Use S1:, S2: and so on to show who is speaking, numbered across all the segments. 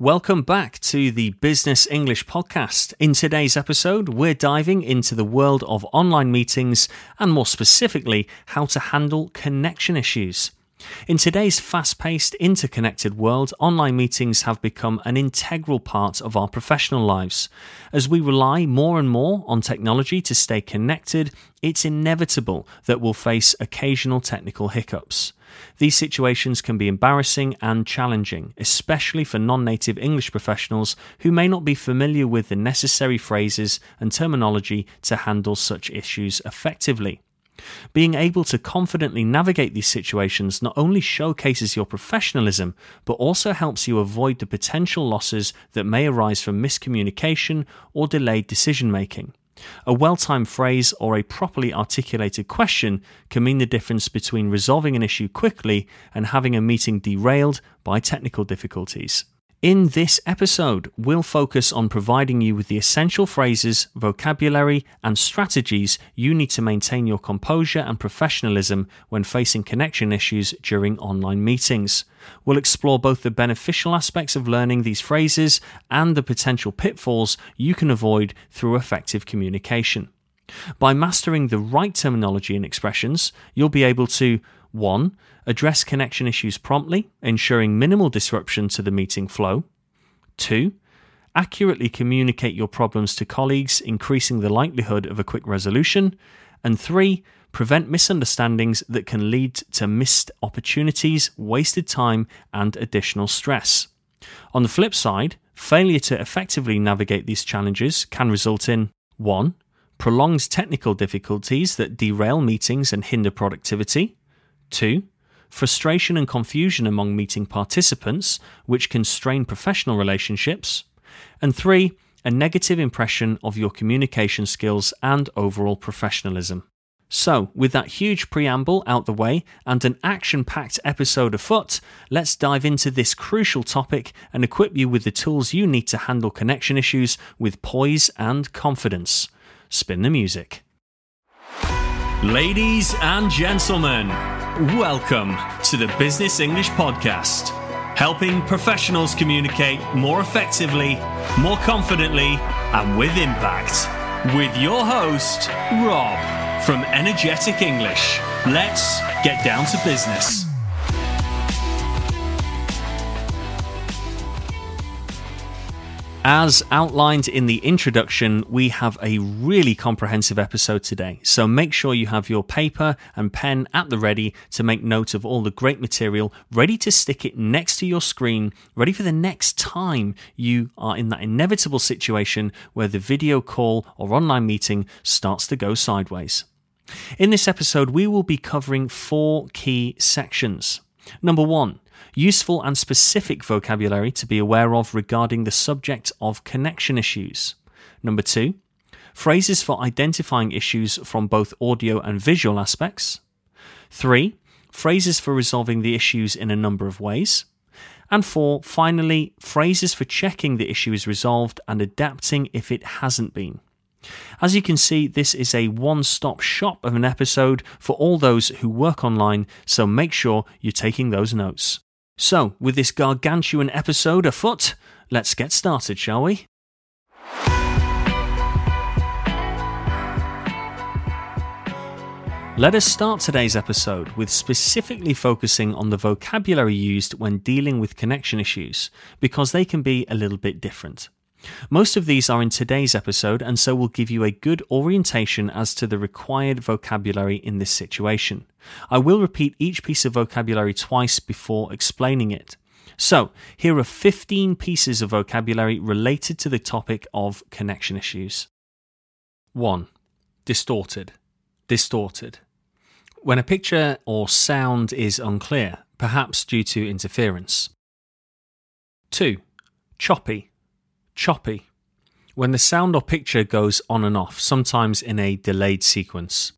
S1: Welcome back to the Business English Podcast. In today's episode, we're diving into the world of online meetings and more specifically, how to handle connection issues. In today's fast paced, interconnected world, online meetings have become an integral part of our professional lives. As we rely more and more on technology to stay connected, it's inevitable that we'll face occasional technical hiccups. These situations can be embarrassing and challenging, especially for non native English professionals who may not be familiar with the necessary phrases and terminology to handle such issues effectively. Being able to confidently navigate these situations not only showcases your professionalism, but also helps you avoid the potential losses that may arise from miscommunication or delayed decision making. A well timed phrase or a properly articulated question can mean the difference between resolving an issue quickly and having a meeting derailed by technical difficulties. In this episode, we'll focus on providing you with the essential phrases, vocabulary, and strategies you need to maintain your composure and professionalism when facing connection issues during online meetings. We'll explore both the beneficial aspects of learning these phrases and the potential pitfalls you can avoid through effective communication. By mastering the right terminology and expressions, you'll be able to 1. Address connection issues promptly, ensuring minimal disruption to the meeting flow. 2. Accurately communicate your problems to colleagues, increasing the likelihood of a quick resolution. And 3. Prevent misunderstandings that can lead to missed opportunities, wasted time, and additional stress. On the flip side, failure to effectively navigate these challenges can result in 1. Prolonged technical difficulties that derail meetings and hinder productivity. 2. Frustration and confusion among meeting participants, which can strain professional relationships. And 3. A negative impression of your communication skills and overall professionalism. So, with that huge preamble out the way and an action packed episode afoot, let's dive into this crucial topic and equip you with the tools you need to handle connection issues with poise and confidence. Spin the music. Ladies and gentlemen, welcome to the Business English Podcast, helping professionals communicate more effectively, more confidently, and with impact. With your host, Rob from Energetic English. Let's get down to business. As outlined in the introduction, we have a really comprehensive episode today. So make sure you have your paper and pen at the ready to make note of all the great material, ready to stick it next to your screen, ready for the next time you are in that inevitable situation where the video call or online meeting starts to go sideways. In this episode, we will be covering four key sections. Number one, useful and specific vocabulary to be aware of regarding the subject of connection issues. Number two, phrases for identifying issues from both audio and visual aspects. Three, phrases for resolving the issues in a number of ways. And four, finally, phrases for checking the issue is resolved and adapting if it hasn't been. As you can see, this is a one stop shop of an episode for all those who work online, so make sure you're taking those notes. So, with this gargantuan episode afoot, let's get started, shall we? Let us start today's episode with specifically focusing on the vocabulary used when dealing with connection issues, because they can be a little bit different. Most of these are in today's episode, and so will give you a good orientation as to the required vocabulary in this situation. I will repeat each piece of vocabulary twice before explaining it. So, here are 15 pieces of vocabulary related to the topic of connection issues. 1. Distorted. Distorted. When a picture or sound is unclear, perhaps due to interference. 2. Choppy choppy, when the sound or picture goes on and off, sometimes in a delayed sequence.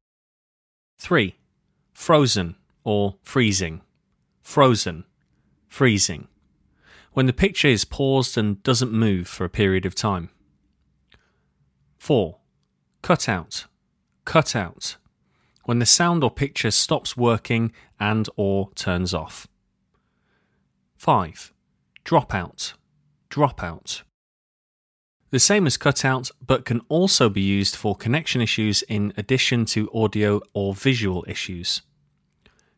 S1: 3. Frozen or freezing. Frozen, freezing. When the picture is paused and doesn't move for a period of time. 4. Cut out, cut out. When the sound or picture stops working and or turns off. 5. Drop out, dropout. The same as cutout, but can also be used for connection issues in addition to audio or visual issues.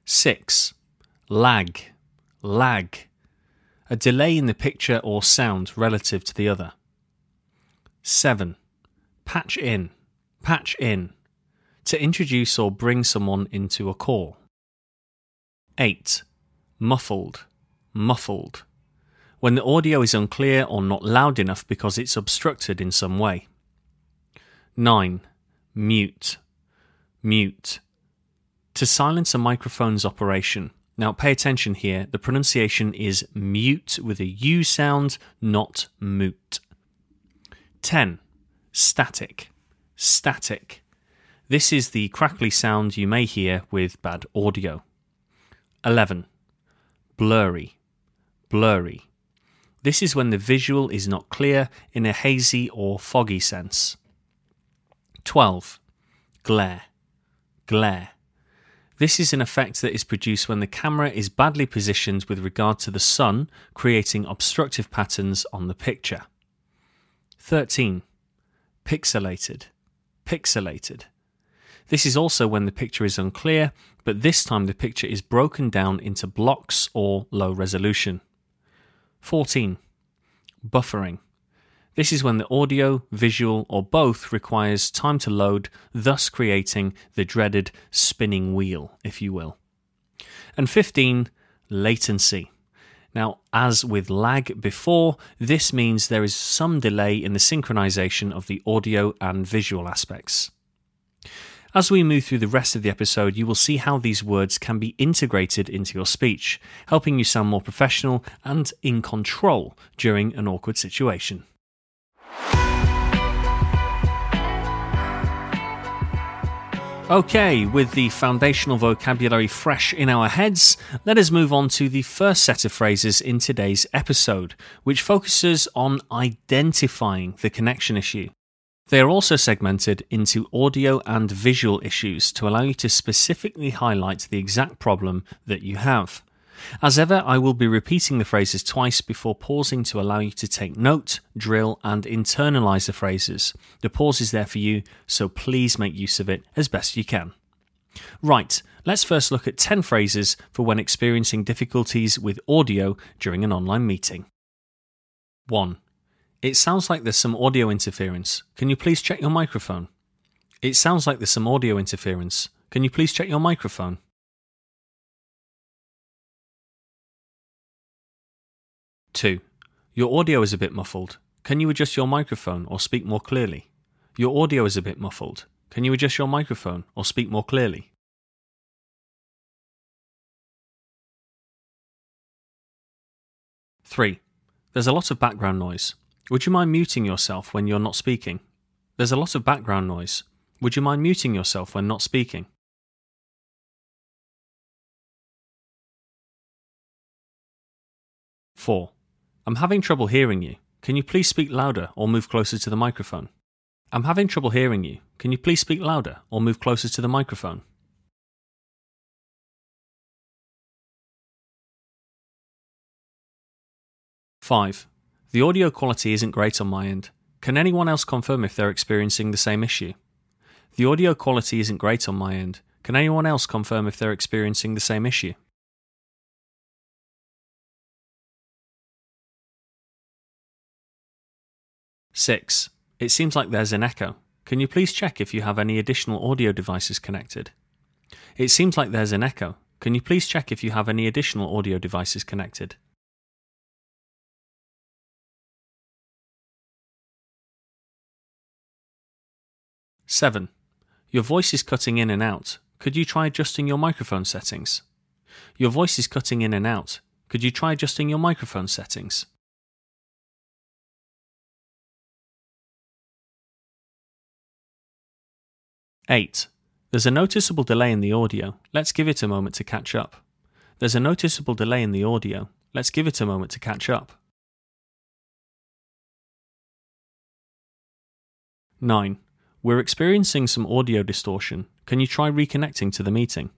S1: 6. Lag. Lag. A delay in the picture or sound relative to the other. 7. Patch in. Patch in. To introduce or bring someone into a call. 8. Muffled. Muffled when the audio is unclear or not loud enough because it's obstructed in some way. 9. Mute. Mute. To silence a microphone's operation. Now pay attention here, the pronunciation is mute with a U sound, not moot. 10. Static. Static. This is the crackly sound you may hear with bad audio. 11. Blurry. Blurry. This is when the visual is not clear in a hazy or foggy sense. 12. Glare. Glare. This is an effect that is produced when the camera is badly positioned with regard to the sun, creating obstructive patterns on the picture. 13. Pixelated. Pixelated. This is also when the picture is unclear, but this time the picture is broken down into blocks or low resolution. 14. Buffering. This is when the audio, visual, or both requires time to load, thus creating the dreaded spinning wheel, if you will. And 15. Latency. Now, as with lag before, this means there is some delay in the synchronization of the audio and visual aspects. As we move through the rest of the episode, you will see how these words can be integrated into your speech, helping you sound more professional and in control during an awkward situation. Okay, with the foundational vocabulary fresh in our heads, let us move on to the first set of phrases in today's episode, which focuses on identifying the connection issue. They are also segmented into audio and visual issues to allow you to specifically highlight the exact problem that you have. As ever, I will be repeating the phrases twice before pausing to allow you to take note, drill, and internalize the phrases. The pause is there for you, so please make use of it as best you can. Right, let's first look at 10 phrases for when experiencing difficulties with audio during an online meeting. 1. It sounds like there's some audio interference. Can you please check your microphone? It sounds like there's some audio interference. Can you please check your microphone? Two. Your audio is a bit muffled. Can you adjust your microphone or speak more clearly? Your audio is a bit muffled. Can you adjust your microphone or speak more clearly? Three. There's a lot of background noise. Would you mind muting yourself when you're not speaking? There's a lot of background noise. Would you mind muting yourself when not speaking? Four. I'm having trouble hearing you. Can you please speak louder or move closer to the microphone? I'm having trouble hearing you. Can you please speak louder or move closer to the microphone? Five. The audio quality isn't great on my end. Can anyone else confirm if they're experiencing the same issue? The audio quality isn't great on my end. Can anyone else confirm if they're experiencing the same issue? Six. It seems like there's an echo. Can you please check if you have any additional audio devices connected? It seems like there's an echo. Can you please check if you have any additional audio devices connected? 7. Your voice is cutting in and out. Could you try adjusting your microphone settings? Your voice is cutting in and out. Could you try adjusting your microphone settings? Eight. There's a noticeable delay in the audio. Let's give it a moment to catch up. There's a noticeable delay in the audio. Let's give it a moment to catch up. 9. We're experiencing some audio distortion. Can you try reconnecting to the meeting?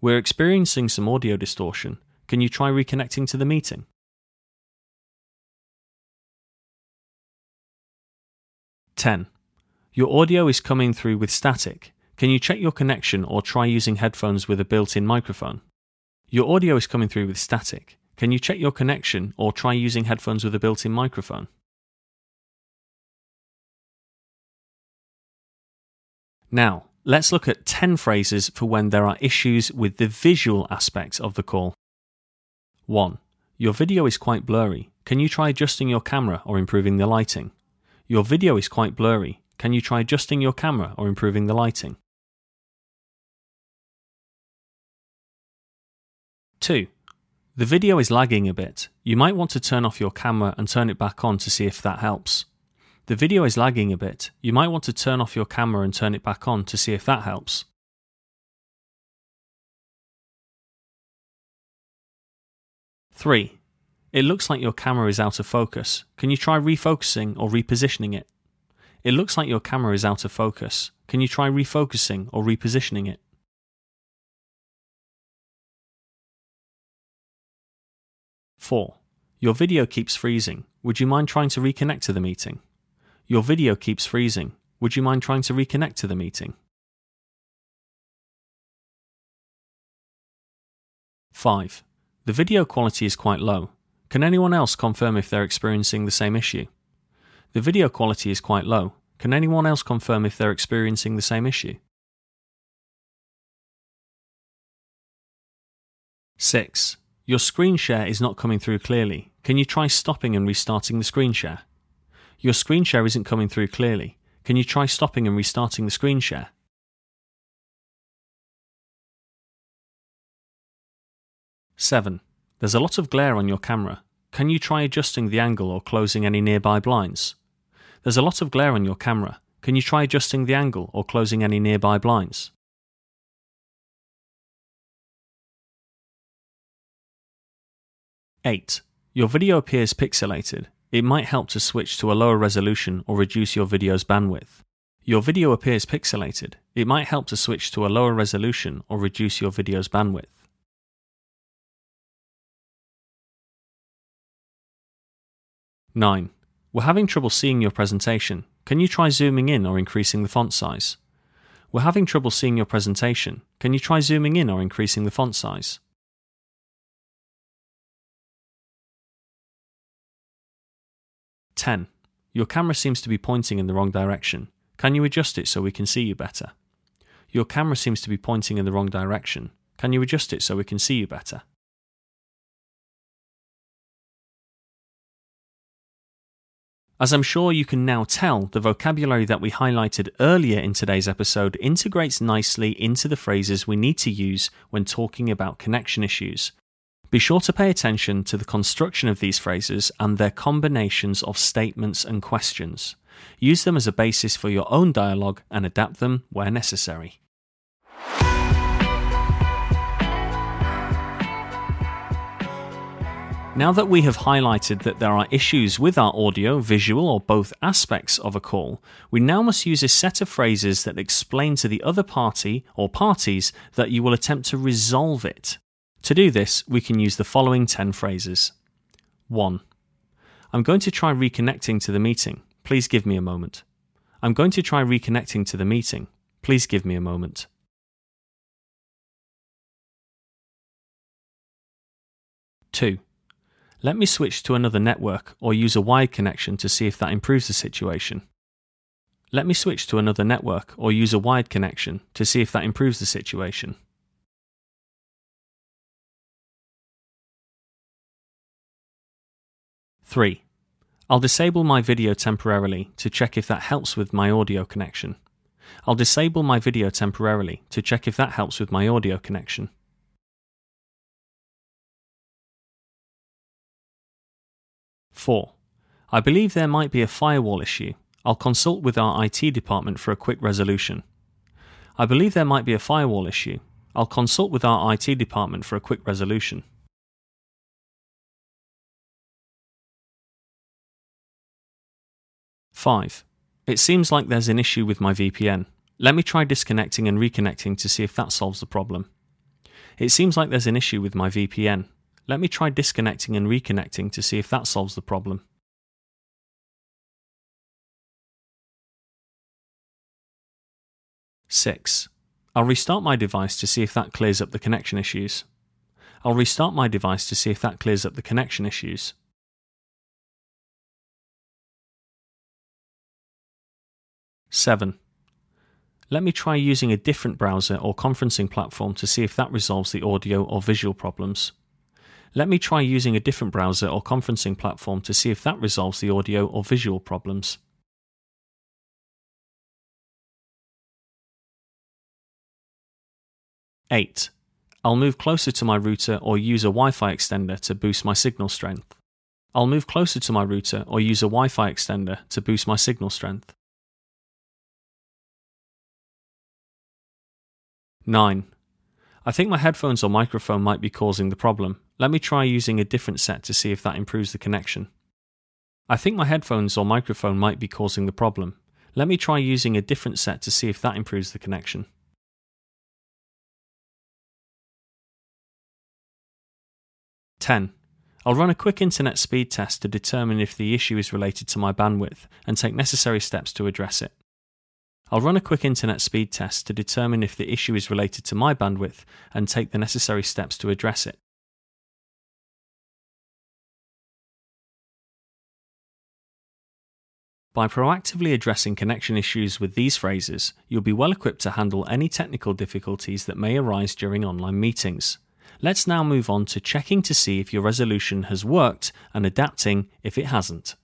S1: We're experiencing some audio distortion. Can you try reconnecting to the meeting? Ten. Your audio is coming through with static. Can you check your connection or try using headphones with a built in microphone? Your audio is coming through with static. Can you check your connection or try using headphones with a built in microphone? Now, let's look at 10 phrases for when there are issues with the visual aspects of the call. 1. Your video is quite blurry. Can you try adjusting your camera or improving the lighting? Your video is quite blurry. Can you try adjusting your camera or improving the lighting? 2. The video is lagging a bit. You might want to turn off your camera and turn it back on to see if that helps. The video is lagging a bit. You might want to turn off your camera and turn it back on to see if that helps. Three. It looks like your camera is out of focus. Can you try refocusing or repositioning it? It looks like your camera is out of focus. Can you try refocusing or repositioning it? 4. Your video keeps freezing. Would you mind trying to reconnect to the meeting? Your video keeps freezing. Would you mind trying to reconnect to the meeting? 5. The video quality is quite low. Can anyone else confirm if they're experiencing the same issue? The video quality is quite low. Can anyone else confirm if they're experiencing the same issue? 6. Your screen share is not coming through clearly. Can you try stopping and restarting the screen share? Your screen share isn't coming through clearly. Can you try stopping and restarting the screen share? Seven. There's a lot of glare on your camera. Can you try adjusting the angle or closing any nearby blinds? There's a lot of glare on your camera. Can you try adjusting the angle or closing any nearby blinds? 8. Your video appears pixelated. It might help to switch to a lower resolution or reduce your video's bandwidth. Your video appears pixelated. It might help to switch to a lower resolution or reduce your video's bandwidth. Nine. We're having trouble seeing your presentation. Can you try zooming in or increasing the font size? We're having trouble seeing your presentation. Can you try zooming in or increasing the font size? 10. Your camera seems to be pointing in the wrong direction. Can you adjust it so we can see you better? Your camera seems to be pointing in the wrong direction. Can you adjust it so we can see you better? As I'm sure you can now tell, the vocabulary that we highlighted earlier in today's episode integrates nicely into the phrases we need to use when talking about connection issues, be sure to pay attention to the construction of these phrases and their combinations of statements and questions. Use them as a basis for your own dialogue and adapt them where necessary. Now that we have highlighted that there are issues with our audio, visual, or both aspects of a call, we now must use a set of phrases that explain to the other party or parties that you will attempt to resolve it. To do this, we can use the following 10 phrases. 1. I'm going to try reconnecting to the meeting. Please give me a moment. I'm going to try reconnecting to the meeting. Please give me a moment. Two. Let me switch to another network or use a wired connection to see if that improves the situation. Let me switch to another network or use a wired connection to see if that improves the situation. 3. I'll disable my video temporarily to check if that helps with my audio connection. I'll disable my video temporarily to check if that helps with my audio connection. Four. I believe there might be a firewall issue. I'll consult with our IT department for a quick resolution. I believe there might be a firewall issue. I'll consult with our IT department for a quick resolution. 5. It seems like there's an issue with my VPN. Let me try disconnecting and reconnecting to see if that solves the problem. It seems like there's an issue with my VPN. Let me try disconnecting and reconnecting to see if that solves the problem. 6. I'll restart my device to see if that clears up the connection issues. I'll restart my device to see if that clears up the connection issues. 7. Let me try using a different browser or conferencing platform to see if that resolves the audio or visual problems. Let me try using a different browser or conferencing platform to see if that resolves the audio or visual problems. Eight. I'll move closer to my router or use a Wi Fi extender to boost my signal strength. I'll move closer to my router or use a Wi Fi extender to boost my signal strength. 9. I think my headphones or microphone might be causing the problem. Let me try using a different set to see if that improves the connection. I think my headphones or microphone might be causing the problem. Let me try using a different set to see if that improves the connection. Ten. I'll run a quick internet speed test to determine if the issue is related to my bandwidth and take necessary steps to address it. I'll run a quick internet speed test to determine if the issue is related to my bandwidth and take the necessary steps to address it. By proactively addressing connection issues with these phrases, you'll be well equipped to handle any technical difficulties that may arise during online meetings. Let's now move on to checking to see if your resolution has worked and adapting if it hasn't.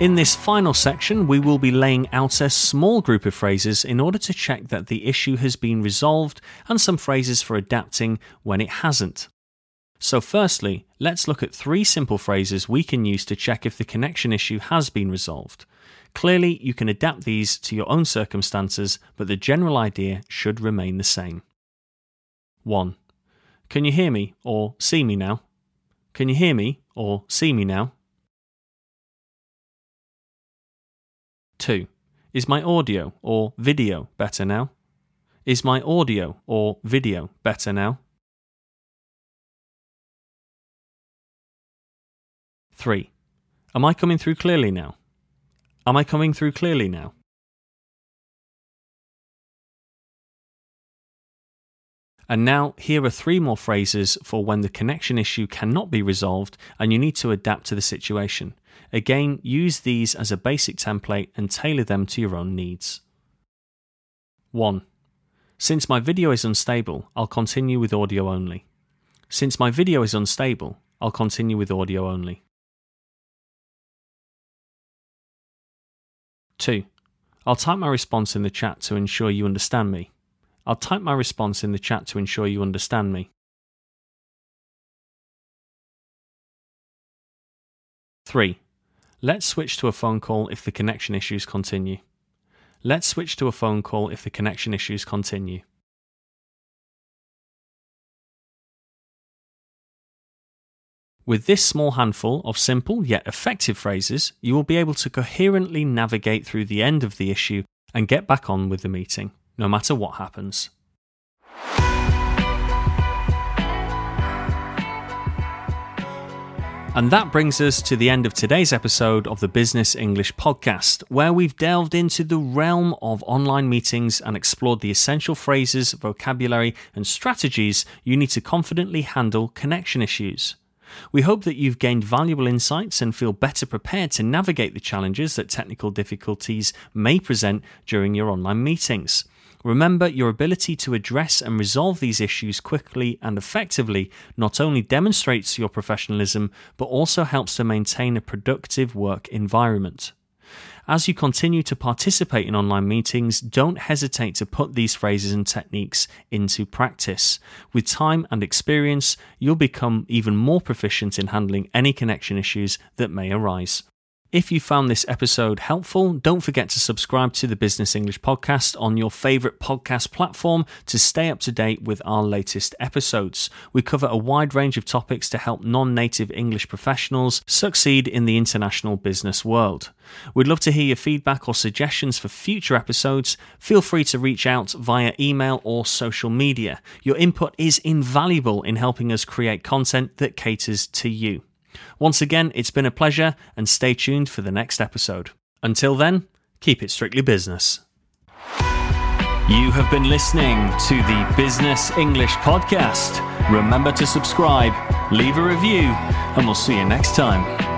S1: In this final section, we will be laying out a small group of phrases in order to check that the issue has been resolved and some phrases for adapting when it hasn't. So, firstly, let's look at three simple phrases we can use to check if the connection issue has been resolved. Clearly, you can adapt these to your own circumstances, but the general idea should remain the same. 1. Can you hear me or see me now? Can you hear me or see me now? 2. Is my audio or video better now? Is my audio or video better now? 3. Am I coming through clearly now? Am I coming through clearly now? And now, here are three more phrases for when the connection issue cannot be resolved and you need to adapt to the situation. Again, use these as a basic template and tailor them to your own needs. 1. Since my video is unstable, I'll continue with audio only. Since my video is unstable, I'll continue with audio only. 2. I'll type my response in the chat to ensure you understand me. I'll type my response in the chat to ensure you understand me. 3. Let's switch to a phone call if the connection issues continue. Let's switch to a phone call if the connection issues continue. With this small handful of simple yet effective phrases, you will be able to coherently navigate through the end of the issue and get back on with the meeting no matter what happens. And that brings us to the end of today's episode of the Business English Podcast, where we've delved into the realm of online meetings and explored the essential phrases, vocabulary, and strategies you need to confidently handle connection issues. We hope that you've gained valuable insights and feel better prepared to navigate the challenges that technical difficulties may present during your online meetings. Remember, your ability to address and resolve these issues quickly and effectively not only demonstrates your professionalism, but also helps to maintain a productive work environment. As you continue to participate in online meetings, don't hesitate to put these phrases and techniques into practice. With time and experience, you'll become even more proficient in handling any connection issues that may arise. If you found this episode helpful, don't forget to subscribe to the Business English Podcast on your favorite podcast platform to stay up to date with our latest episodes. We cover a wide range of topics to help non native English professionals succeed in the international business world. We'd love to hear your feedback or suggestions for future episodes. Feel free to reach out via email or social media. Your input is invaluable in helping us create content that caters to you. Once again, it's been a pleasure, and stay tuned for the next episode. Until then, keep it strictly business. You have been listening to the Business English Podcast. Remember to subscribe, leave a review, and we'll see you next time.